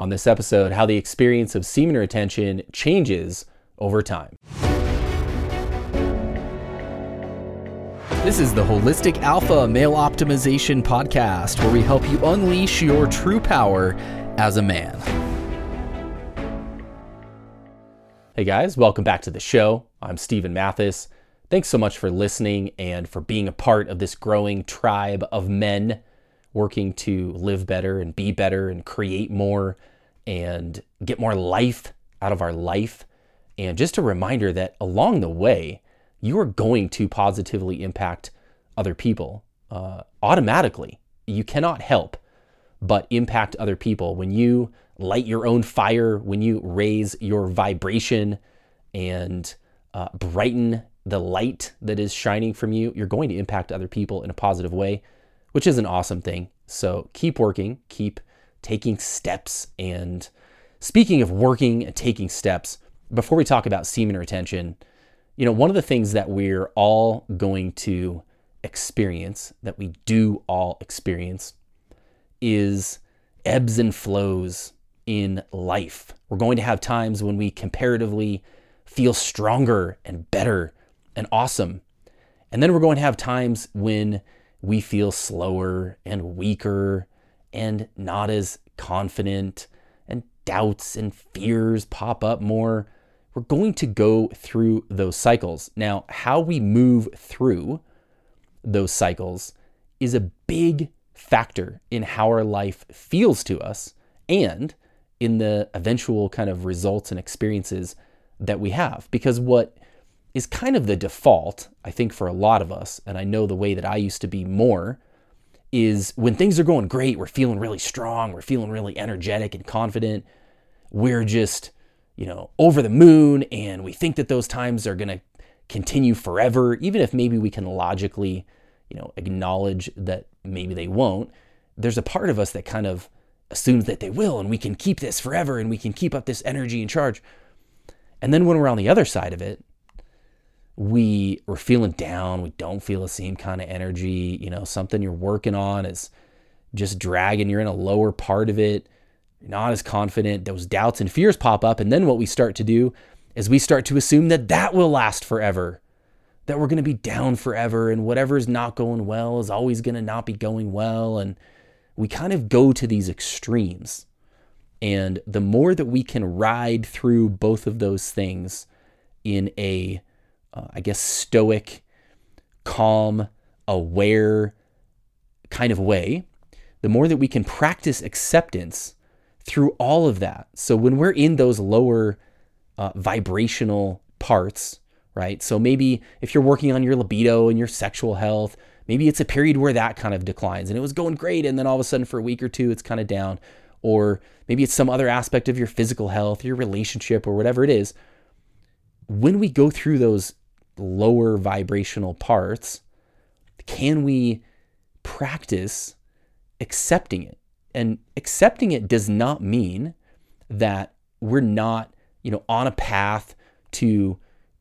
on this episode how the experience of semen retention changes over time. This is the Holistic Alpha Male Optimization Podcast, where we help you unleash your true power as a man. Hey guys, welcome back to the show. I'm Steven Mathis. Thanks so much for listening and for being a part of this growing tribe of men working to live better and be better and create more and get more life out of our life. And just a reminder that along the way, you are going to positively impact other people uh, automatically. You cannot help but impact other people when you light your own fire, when you raise your vibration and uh, brighten the light that is shining from you, you're going to impact other people in a positive way, which is an awesome thing. So keep working, keep taking steps. And speaking of working and taking steps, before we talk about semen retention, you know, one of the things that we're all going to experience, that we do all experience, is ebbs and flows in life. We're going to have times when we comparatively feel stronger and better and awesome. And then we're going to have times when we feel slower and weaker and not as confident, and doubts and fears pop up more we're going to go through those cycles. Now, how we move through those cycles is a big factor in how our life feels to us and in the eventual kind of results and experiences that we have. Because what is kind of the default, I think, for a lot of us, and I know the way that I used to be more, is when things are going great, we're feeling really strong, we're feeling really energetic and confident, we're just you know, over the moon and we think that those times are going to continue forever, even if maybe we can logically, you know, acknowledge that maybe they won't. There's a part of us that kind of assumes that they will and we can keep this forever and we can keep up this energy and charge. And then when we're on the other side of it, we we're feeling down, we don't feel the same kind of energy, you know, something you're working on is just dragging, you're in a lower part of it not as confident. Those doubts and fears pop up. And then what we start to do is we start to assume that that will last forever, that we're going to be down forever, and whatever is not going well is always going to not be going well. And we kind of go to these extremes. And the more that we can ride through both of those things in a, uh, I guess, stoic, calm, aware kind of way, the more that we can practice acceptance through all of that. So when we're in those lower uh, vibrational parts, right? So maybe if you're working on your libido and your sexual health, maybe it's a period where that kind of declines and it was going great. And then all of a sudden for a week or two, it's kind of down. Or maybe it's some other aspect of your physical health, your relationship, or whatever it is. When we go through those lower vibrational parts, can we practice accepting it? And accepting it does not mean that we're not, you know, on a path to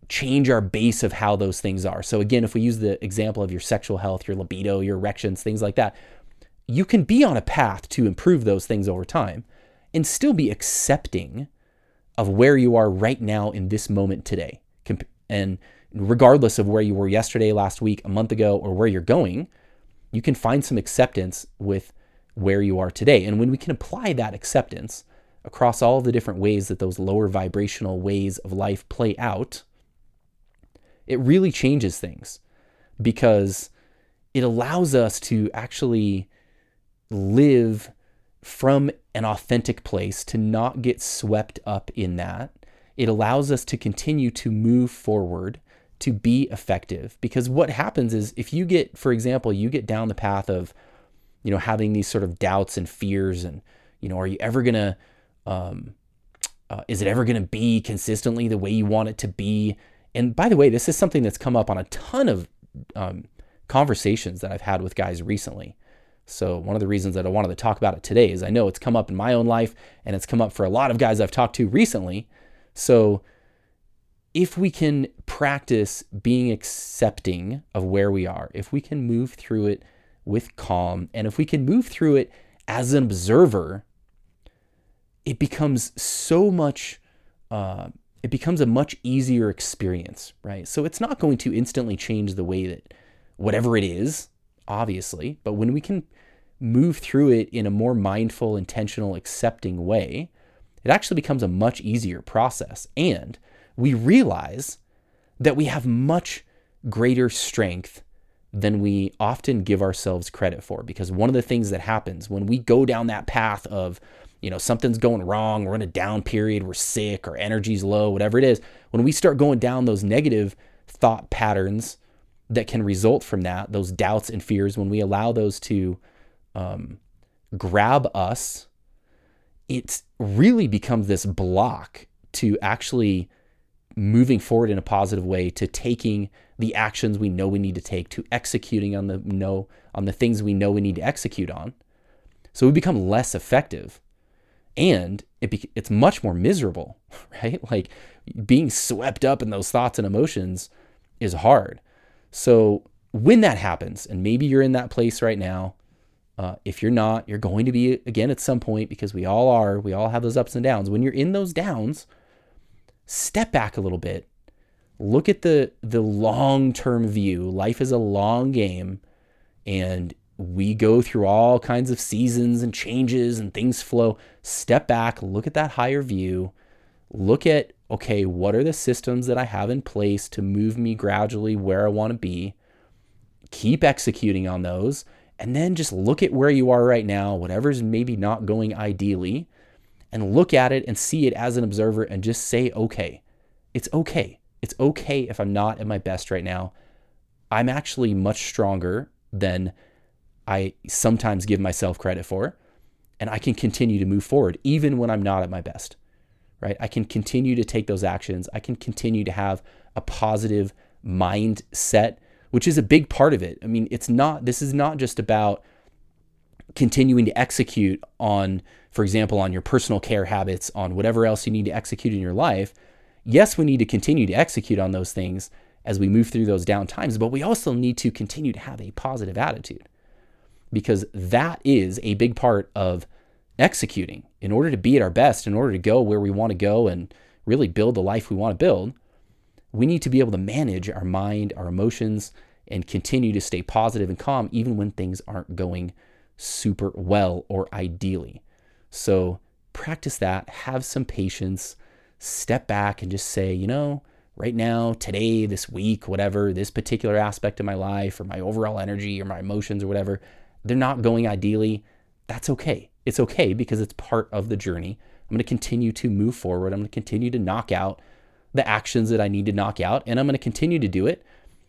change our base of how those things are. So again, if we use the example of your sexual health, your libido, your erections, things like that, you can be on a path to improve those things over time and still be accepting of where you are right now in this moment today. And regardless of where you were yesterday, last week, a month ago, or where you're going, you can find some acceptance with where you are today. And when we can apply that acceptance across all the different ways that those lower vibrational ways of life play out, it really changes things because it allows us to actually live from an authentic place, to not get swept up in that. It allows us to continue to move forward, to be effective. Because what happens is if you get, for example, you get down the path of, you know, having these sort of doubts and fears and, you know, are you ever going to, um, uh, is it ever going to be consistently the way you want it to be? And by the way, this is something that's come up on a ton of um, conversations that I've had with guys recently. So, one of the reasons that I wanted to talk about it today is I know it's come up in my own life and it's come up for a lot of guys I've talked to recently. So, if we can practice being accepting of where we are, if we can move through it with calm. And if we can move through it as an observer, it becomes so much, uh, it becomes a much easier experience, right? So it's not going to instantly change the way that whatever it is, obviously, but when we can move through it in a more mindful, intentional, accepting way, it actually becomes a much easier process. And we realize that we have much greater strength than we often give ourselves credit for. Because one of the things that happens when we go down that path of, you know, something's going wrong, we're in a down period, we're sick, our energy's low, whatever it is, when we start going down those negative thought patterns that can result from that, those doubts and fears, when we allow those to um, grab us, it really becomes this block to actually moving forward in a positive way to taking the actions we know we need to take to executing on the know on the things we know we need to execute on so we become less effective. And it be, it's much more miserable right? Like being swept up in those thoughts and emotions is hard. So when that happens and maybe you're in that place right now uh, if you're not you're going to be again at some point because we all are we all have those ups and downs. When you're in those downs step back a little bit. Look at the the long-term view. Life is a long game and we go through all kinds of seasons and changes and things flow. Step back, look at that higher view. Look at okay, what are the systems that I have in place to move me gradually where I want to be? Keep executing on those and then just look at where you are right now, whatever's maybe not going ideally, and look at it and see it as an observer and just say, okay, it's okay. It's okay if I'm not at my best right now. I'm actually much stronger than I sometimes give myself credit for. And I can continue to move forward even when I'm not at my best, right? I can continue to take those actions. I can continue to have a positive mindset, which is a big part of it. I mean, it's not, this is not just about continuing to execute on, for example, on your personal care habits, on whatever else you need to execute in your life, yes, we need to continue to execute on those things as we move through those down times, but we also need to continue to have a positive attitude because that is a big part of executing. In order to be at our best, in order to go where we want to go and really build the life we want to build, we need to be able to manage our mind, our emotions, and continue to stay positive and calm even when things aren't going super well or ideally. So practice that, have some patience, step back and just say, you know, right now, today, this week, whatever, this particular aspect of my life or my overall energy or my emotions or whatever, they're not going ideally. That's okay. It's okay because it's part of the journey. I'm going to continue to move forward. I'm going to continue to knock out the actions that I need to knock out, and I'm going to continue to do it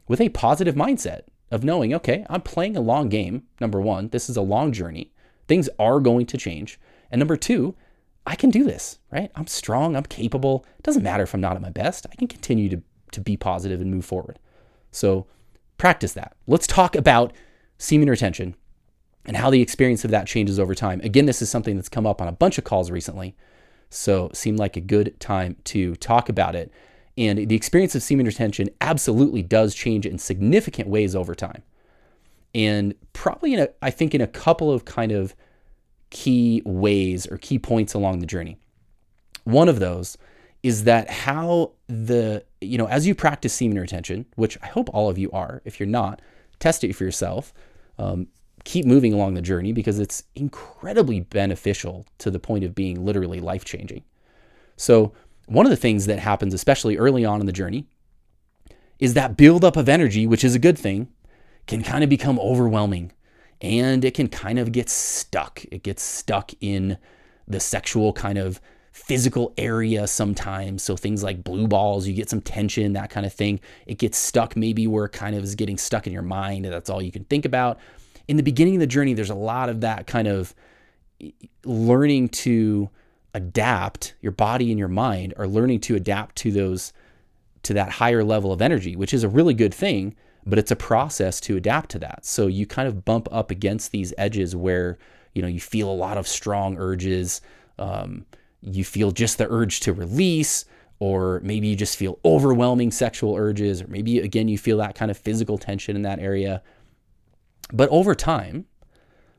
with a positive mindset of knowing, okay, I'm playing a long game. Number one, this is a long journey. Things are going to change. And number two, I can do this, right? I'm strong, I'm capable. It doesn't matter if I'm not at my best. I can continue to, to be positive and move forward. So practice that. Let's talk about semen retention and how the experience of that changes over time. Again, this is something that's come up on a bunch of calls recently. So seemed like a good time to talk about it. And the experience of semen retention absolutely does change in significant ways over time. And probably in a, I think in a couple of kind of key ways or key points along the journey. One of those is that how the, you know, as you practice semen retention, which I hope all of you are, if you're not, test it for yourself. Um, keep moving along the journey because it's incredibly beneficial to the point of being literally life changing. So, one of the things that happens, especially early on in the journey, is that buildup of energy, which is a good thing, can kind of become overwhelming and it can kind of get stuck. It gets stuck in the sexual kind of physical area sometimes. So things like blue balls, you get some tension, that kind of thing. It gets stuck maybe where it kind of is getting stuck in your mind that's all you can think about. In the beginning of the journey, there's a lot of that kind of learning to adapt your body and your mind are learning to adapt to those to that higher level of energy which is a really good thing but it's a process to adapt to that so you kind of bump up against these edges where you know you feel a lot of strong urges um, you feel just the urge to release or maybe you just feel overwhelming sexual urges or maybe again you feel that kind of physical tension in that area but over time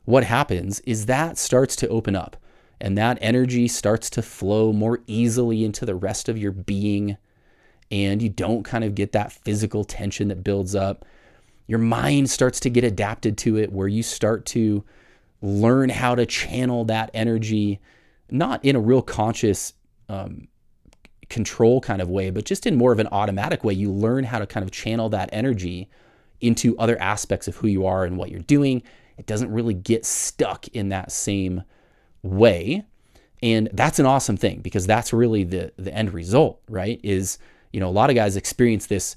what happens is that starts to open up And that energy starts to flow more easily into the rest of your being. And you don't kind of get that physical tension that builds up. Your mind starts to get adapted to it, where you start to learn how to channel that energy, not in a real conscious um, control kind of way, but just in more of an automatic way. You learn how to kind of channel that energy into other aspects of who you are and what you're doing. It doesn't really get stuck in that same way. And that's an awesome thing because that's really the the end result, right? Is, you know, a lot of guys experience this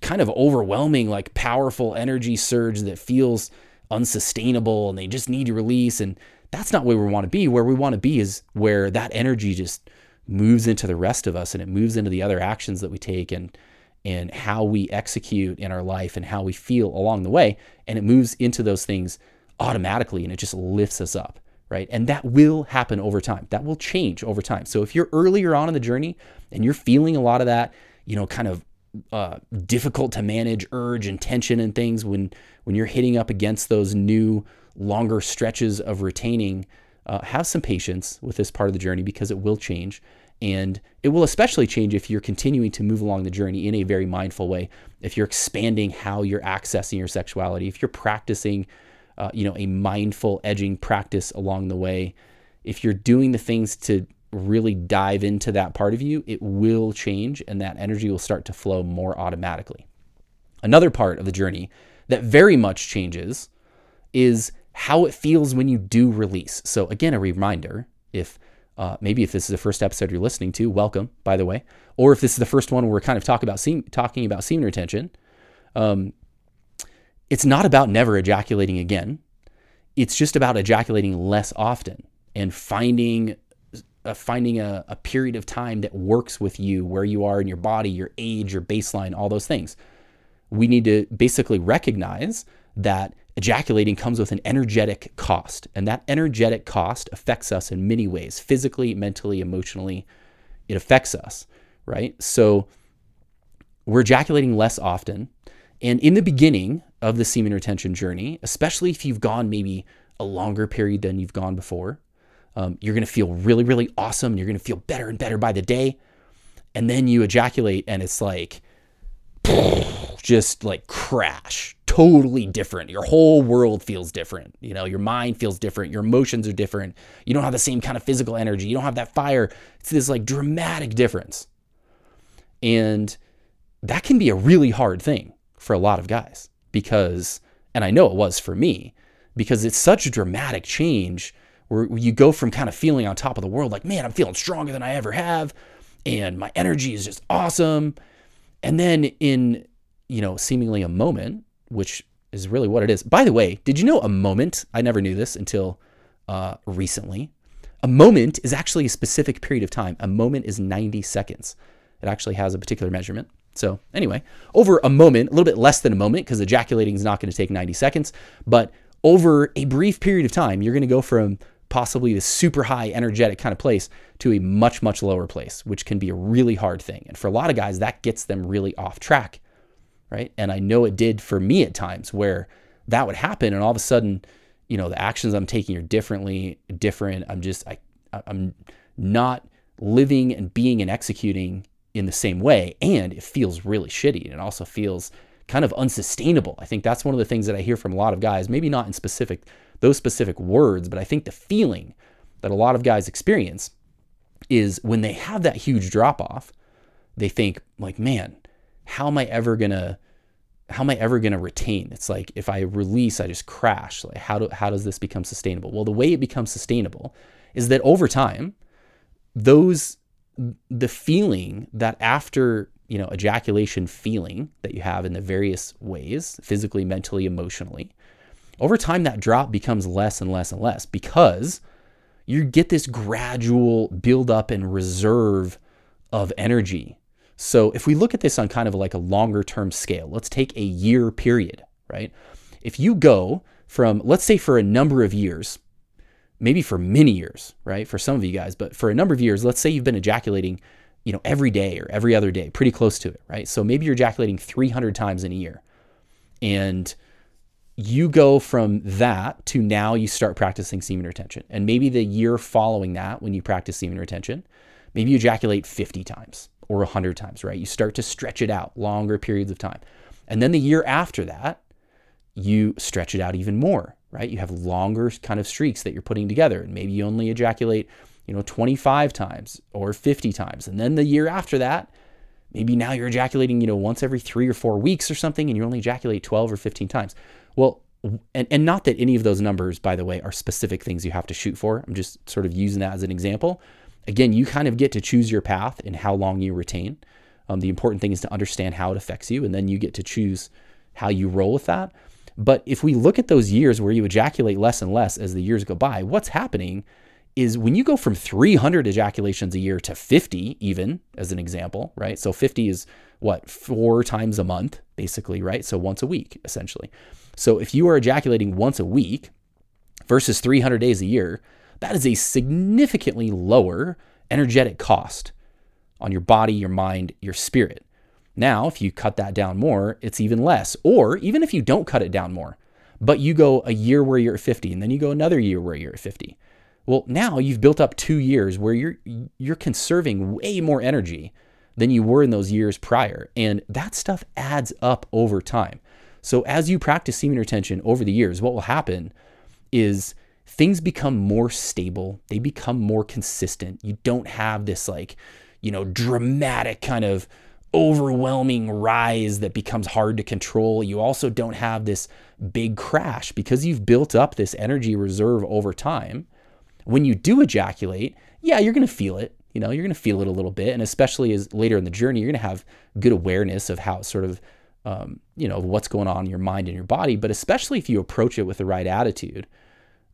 kind of overwhelming, like powerful energy surge that feels unsustainable and they just need to release. And that's not where we want to be. Where we want to be is where that energy just moves into the rest of us and it moves into the other actions that we take and and how we execute in our life and how we feel along the way and it moves into those things automatically and it just lifts us up right and that will happen over time that will change over time so if you're earlier on in the journey and you're feeling a lot of that you know kind of uh, difficult to manage urge and tension and things when when you're hitting up against those new longer stretches of retaining uh, have some patience with this part of the journey because it will change. And it will especially change if you're continuing to move along the journey in a very mindful way. If you're expanding how you're accessing your sexuality, if you're practicing, uh, you know, a mindful edging practice along the way, if you're doing the things to really dive into that part of you, it will change and that energy will start to flow more automatically. Another part of the journey that very much changes is how it feels when you do release. So, again, a reminder if uh, maybe if this is the first episode you're listening to, welcome, by the way. Or if this is the first one where we're kind of talk about talking about semen retention, um, it's not about never ejaculating again. It's just about ejaculating less often and finding uh, finding a, a period of time that works with you, where you are in your body, your age, your baseline, all those things. We need to basically recognize that ejaculating comes with an energetic cost. And that energetic cost affects us in many ways physically, mentally, emotionally. It affects us, right? So we're ejaculating less often. And in the beginning of the semen retention journey, especially if you've gone maybe a longer period than you've gone before, um, you're going to feel really, really awesome. You're going to feel better and better by the day. And then you ejaculate, and it's like, just like crash totally different. Your whole world feels different. You know, your mind feels different. Your emotions are different. You don't have the same kind of physical energy. You don't have that fire. It's this like dramatic difference. And that can be a really hard thing for a lot of guys because, and I know it was for me, because it's such a dramatic change where you go from kind of feeling on top of the world, like, man, I'm feeling stronger than I ever have. And my energy is just awesome. And then in, you know, seemingly a moment, which is really what it is. By the way, did you know a moment? I never knew this until uh, recently. A moment is actually a specific period of time. A moment is 90 seconds. It actually has a particular measurement. So, anyway, over a moment, a little bit less than a moment, because ejaculating is not going to take 90 seconds, but over a brief period of time, you're going to go from possibly the super high energetic kind of place to a much, much lower place, which can be a really hard thing. And for a lot of guys, that gets them really off track right? And I know it did for me at times where that would happen, and all of a sudden, you know, the actions I'm taking are differently different. I'm just I I'm not living and being and executing in the same way, and it feels really shitty, and it also feels kind of unsustainable. I think that's one of the things that I hear from a lot of guys, maybe not in specific those specific words, but I think the feeling that a lot of guys experience is when they have that huge drop off, they think like, man, how am I ever gonna how am I ever gonna retain? It's like if I release, I just crash. Like how do how does this become sustainable? Well, the way it becomes sustainable is that over time, those the feeling that after you know ejaculation feeling that you have in the various ways physically mentally emotionally over time that drop becomes less and less and less because you get this gradual build up and reserve of energy so if we look at this on kind of like a longer term scale, let's take a year period, right? If you go from, let's say for a number of years, maybe for many years, right? For some of you guys, but for a number of years, let's say you've been ejaculating, you know, every day or every other day, pretty close to it, right? So maybe you're ejaculating 300 times in a year. And you go from that to now you start practicing semen retention. And maybe the year following that, when you practice semen retention, maybe you ejaculate 50 times or 100 times, right? You start to stretch it out longer periods of time. And then the year after that, you stretch it out even more, right? You have longer kind of streaks that you're putting together. And maybe you only ejaculate, you know, 25 times or 50 times. And then the year after that, maybe now you're ejaculating, you know, once every three or four weeks or something, and you only ejaculate 12 or 15 times. Well, and, and not that any of those numbers, by the way, are specific things you have to shoot for. I'm just sort of using that as an example. Again, you kind of get to choose your path and how long you retain. Um, the important thing is to understand how it affects you, and then you get to choose how you roll with that. But if we look at those years where you ejaculate less and less as the years go by, what's happening is when you go from 300 ejaculations a year to 50, even as an example, right? So 50 is what, four times a month, basically, right? So once a week, essentially. So if you are ejaculating once a week versus 300 days a year, that is a significantly lower energetic cost on your body, your mind, your spirit. Now, if you cut that down more, it's even less. Or even if you don't cut it down more, but you go a year where you're at 50 and then you go another year where you're at 50. Well, now you've built up 2 years where you're you're conserving way more energy than you were in those years prior, and that stuff adds up over time. So as you practice semen retention over the years, what will happen is things become more stable, they become more consistent. You don't have this like, you know, dramatic kind of overwhelming rise that becomes hard to control. You also don't have this big crash because you've built up this energy reserve over time. When you do ejaculate, yeah, you're going to feel it. You know, you're going to feel it a little bit. And especially as later in the journey, you're going to have good awareness of how sort of, um, you know, what's going on in your mind and your body. But especially if you approach it with the right attitude,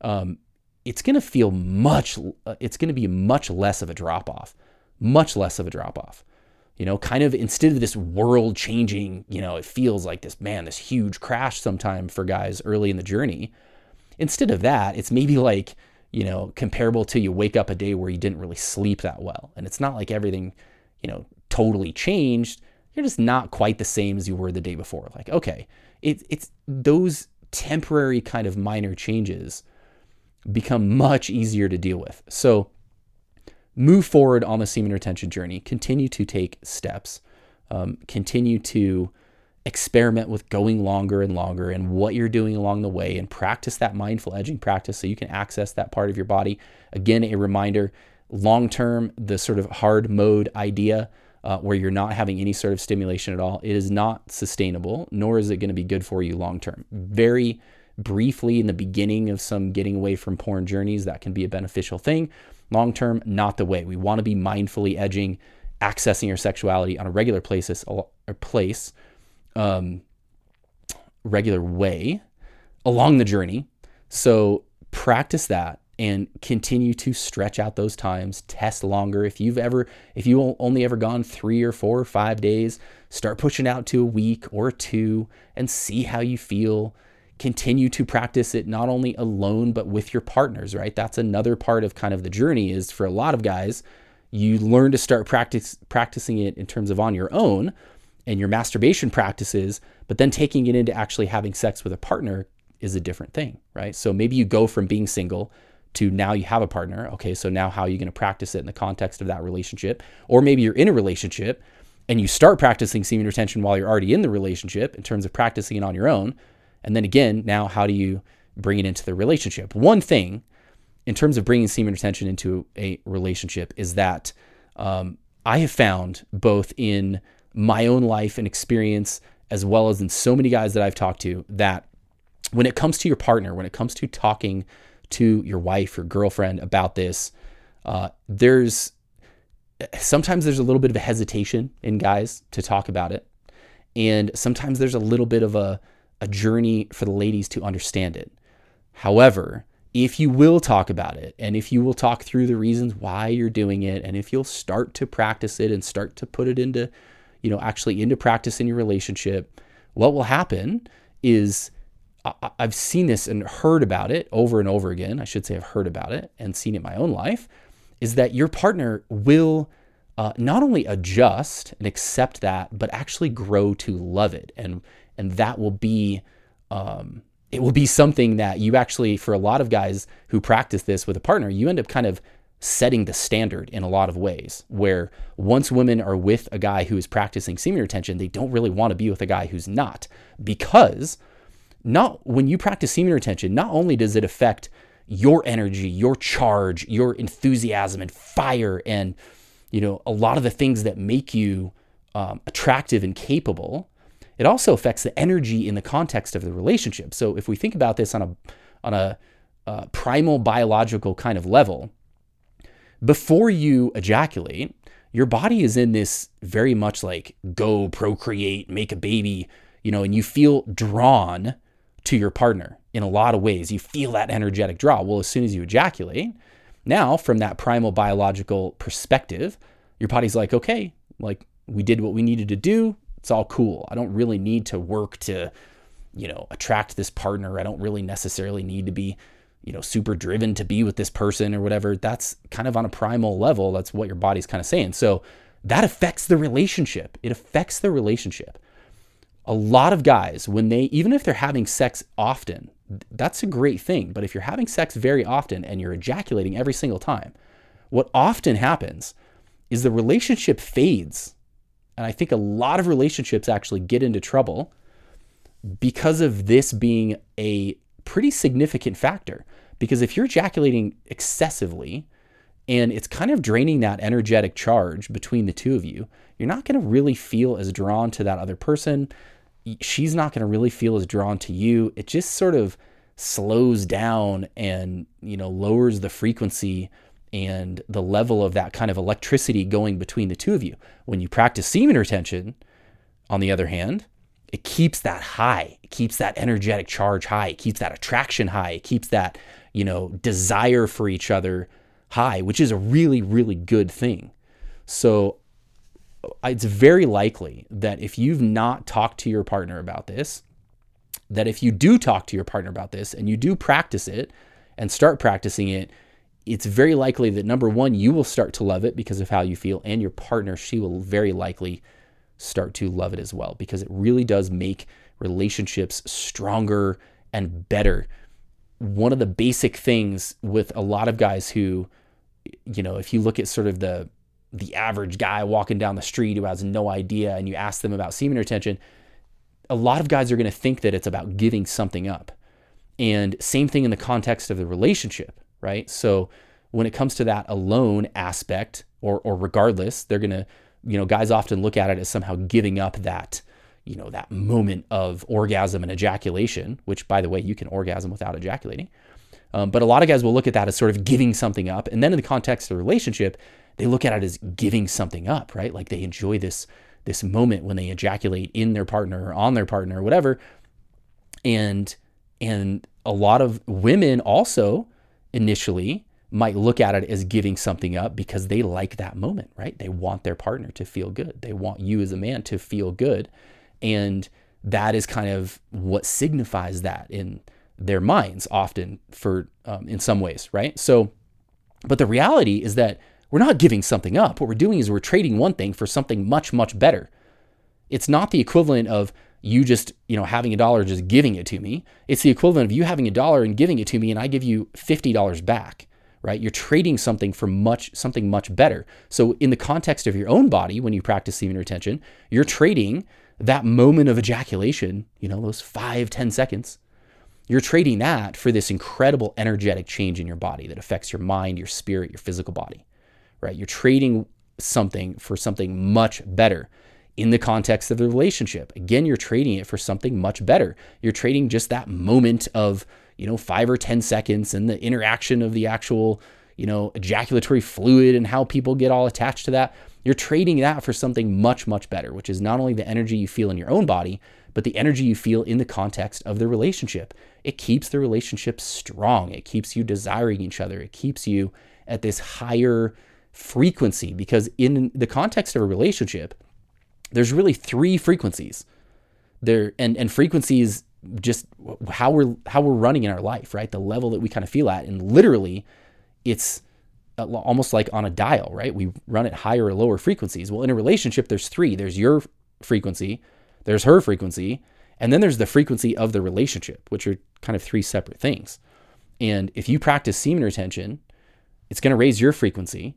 um, it's going to feel much, uh, it's going to be much less of a drop off, much less of a drop off you know, kind of instead of this world changing, you know, it feels like this, man, this huge crash sometime for guys early in the journey. Instead of that, it's maybe like, you know, comparable to you wake up a day where you didn't really sleep that well. And it's not like everything, you know, totally changed. You're just not quite the same as you were the day before. Like, okay, it, it's those temporary kind of minor changes become much easier to deal with. So, move forward on the semen retention journey, continue to take steps, um, continue to experiment with going longer and longer and what you're doing along the way and practice that mindful edging practice so you can access that part of your body. Again, a reminder long term, the sort of hard mode idea. Uh, where you're not having any sort of stimulation at all, it is not sustainable, nor is it going to be good for you long term. Very briefly in the beginning of some getting away from porn journeys, that can be a beneficial thing. Long term, not the way. We want to be mindfully edging, accessing your sexuality on a regular places or place, um, regular way along the journey. So practice that and continue to stretch out those times test longer if you've ever if you only ever gone three or four or five days start pushing out to a week or two and see how you feel continue to practice it not only alone but with your partners right? That's another part of kind of the journey is for a lot of guys you learn to start practice practicing it in terms of on your own and your masturbation practices but then taking it into actually having sex with a partner is a different thing right? So maybe you go from being single to now you have a partner. Okay so now how are you going to practice it in the context of that relationship? Or maybe you're in a relationship and you start practicing semen retention while you're already in the relationship in terms of practicing it on your own and then again, now how do you bring it into the relationship? One thing in terms of bringing semen retention into a relationship is that um, I have found both in my own life and experience, as well as in so many guys that I've talked to, that when it comes to your partner, when it comes to talking to your wife or girlfriend about this, uh, there's sometimes there's a little bit of a hesitation in guys to talk about it. And sometimes there's a little bit of a a journey for the ladies to understand it. However, if you will talk about it and if you will talk through the reasons why you're doing it and if you'll start to practice it and start to put it into, you know, actually into practice in your relationship, what will happen is I've seen this and heard about it over and over again. I should say I've heard about it and seen it in my own life is that your partner will uh, not only adjust and accept that, but actually grow to love it and and that will be um, it will be something that you actually, for a lot of guys who practice this with a partner, you end up kind of setting the standard in a lot of ways. Where once women are with a guy who is practicing semen retention, they don't really want to be with a guy who's not because not when you practice semen retention, not only does it affect your energy, your charge, your enthusiasm and fire, and you know a lot of the things that make you um, attractive and capable. It also affects the energy in the context of the relationship. So if we think about this on a on a uh, primal biological kind of level, before you ejaculate, your body is in this very much like go procreate, make a baby, you know, and you feel drawn to your partner in a lot of ways. You feel that energetic draw. Well, as soon as you ejaculate, now from that primal biological perspective, your body's like, okay, like we did what we needed to do. It's all cool. I don't really need to work to, you know, attract this partner. I don't really necessarily need to be, you know, super driven to be with this person or whatever. That's kind of on a primal level. That's what your body's kind of saying. So that affects the relationship. It affects the relationship a lot of guys, when they, even if they're having sex often, that's a great thing. But if you're having sex very often and you're ejaculating every single time, what often happens is the relationship fades. And I think a lot of relationships actually get into trouble because of this being a pretty significant factor. Because if you're ejaculating excessively and it's kind of draining that energetic charge between the two of you, you're not going to really feel as drawn to that other person she's not going to really feel as drawn to you. It just sort of slows down and, you know, lowers the frequency and the level of that kind of electricity going between the two of you. When you practice semen retention, on the other hand, it keeps that high. It keeps that energetic charge high. It keeps that attraction high. It keeps that, you know, desire for each other high, which is a really, really good thing. So uh, it's very likely that if you've not talked to your partner about this, that if you do talk to your partner about this and you do practice it and start practicing it, it's very likely that number one, you will start to love it because of how you feel, and your partner, she will very likely start to love it as well because it really does make relationships stronger and better. One of the basic things with a lot of guys who, you know, if you look at sort of the the average guy walking down the street who has no idea and you ask them about semen retention, a lot of guys are going to think that it's about giving something up. And same thing in the context of the relationship, right? So when it comes to that alone aspect or or regardless, they're to, you know, guys often look at it as somehow giving up that, you know, that moment of orgasm and ejaculation, which by the way, you can orgasm without ejaculating. Um, but a lot of guys will look at that as sort of giving something up. And then in the context of the relationship, they look at it as giving something up, right? Like they enjoy this this moment when they ejaculate in their partner or on their partner or whatever. And and a lot of women also initially might look at it as giving something up because they like that moment, right? They want their partner to feel good. They want you as a man to feel good. And that is kind of what signifies that in their minds often for um, in some ways, right? So, but the reality is that we're not giving something up. What we're doing is we're trading one thing for something much, much better. It's not the equivalent of you just, you know, having a dollar just giving it to me. It's the equivalent of you having a dollar and giving it to me and I give you $50 back, right? You're trading something for much something much better. So in the context of your own body when you practice semen retention, you're trading that moment of ejaculation, you know, those five, ten seconds. You're trading that for this incredible energetic change in your body that affects your mind, your spirit, your physical body right? You're trading something for something much better in the context of the relationship. Again, you're trading it for something much better. You're trading just that moment of, you know, five or 10 seconds and the interaction of the actual, you know, ejaculatory fluid and how people get all attached to that. You're trading that for something much, much better, which is not only the energy you feel in your own body, but the energy you feel in the context of the relationship. It keeps the relationship strong. It keeps you desiring each other. It keeps you at this higher frequency because in the context of a relationship, there's really three frequencies. There and and frequencies just how we're how we're running in our life, right? The level that we kind of feel at, and literally, it's almost like on a dial, right? We run at higher or lower frequencies. Well, in a relationship, there's three. There's your frequency, there's her frequency, And then there's the frequency of the relationship, which are kind of three separate things. And if you practice semen retention, it's going to raise your frequency.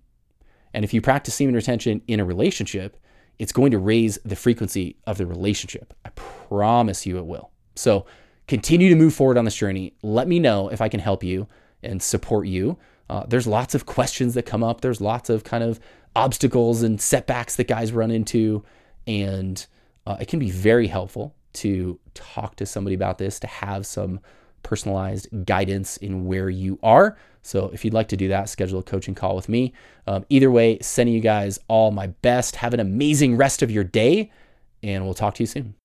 And if you practice semen retention in a relationship, it's going to raise the frequency of the relationship. I promise you it will. So continue to move forward on this journey. Let me know if I can help you and support you. Uh, there's lots of questions that come up. There's lots of kind of obstacles and setbacks that guys run into. And uh, it can be very helpful to talk to somebody about this, to have some personalized guidance in where you are. So if you'd like to do that, schedule a coaching call with me. Um, either way, sending you guys all my best. Have an amazing rest of your day, and we'll talk to you soon.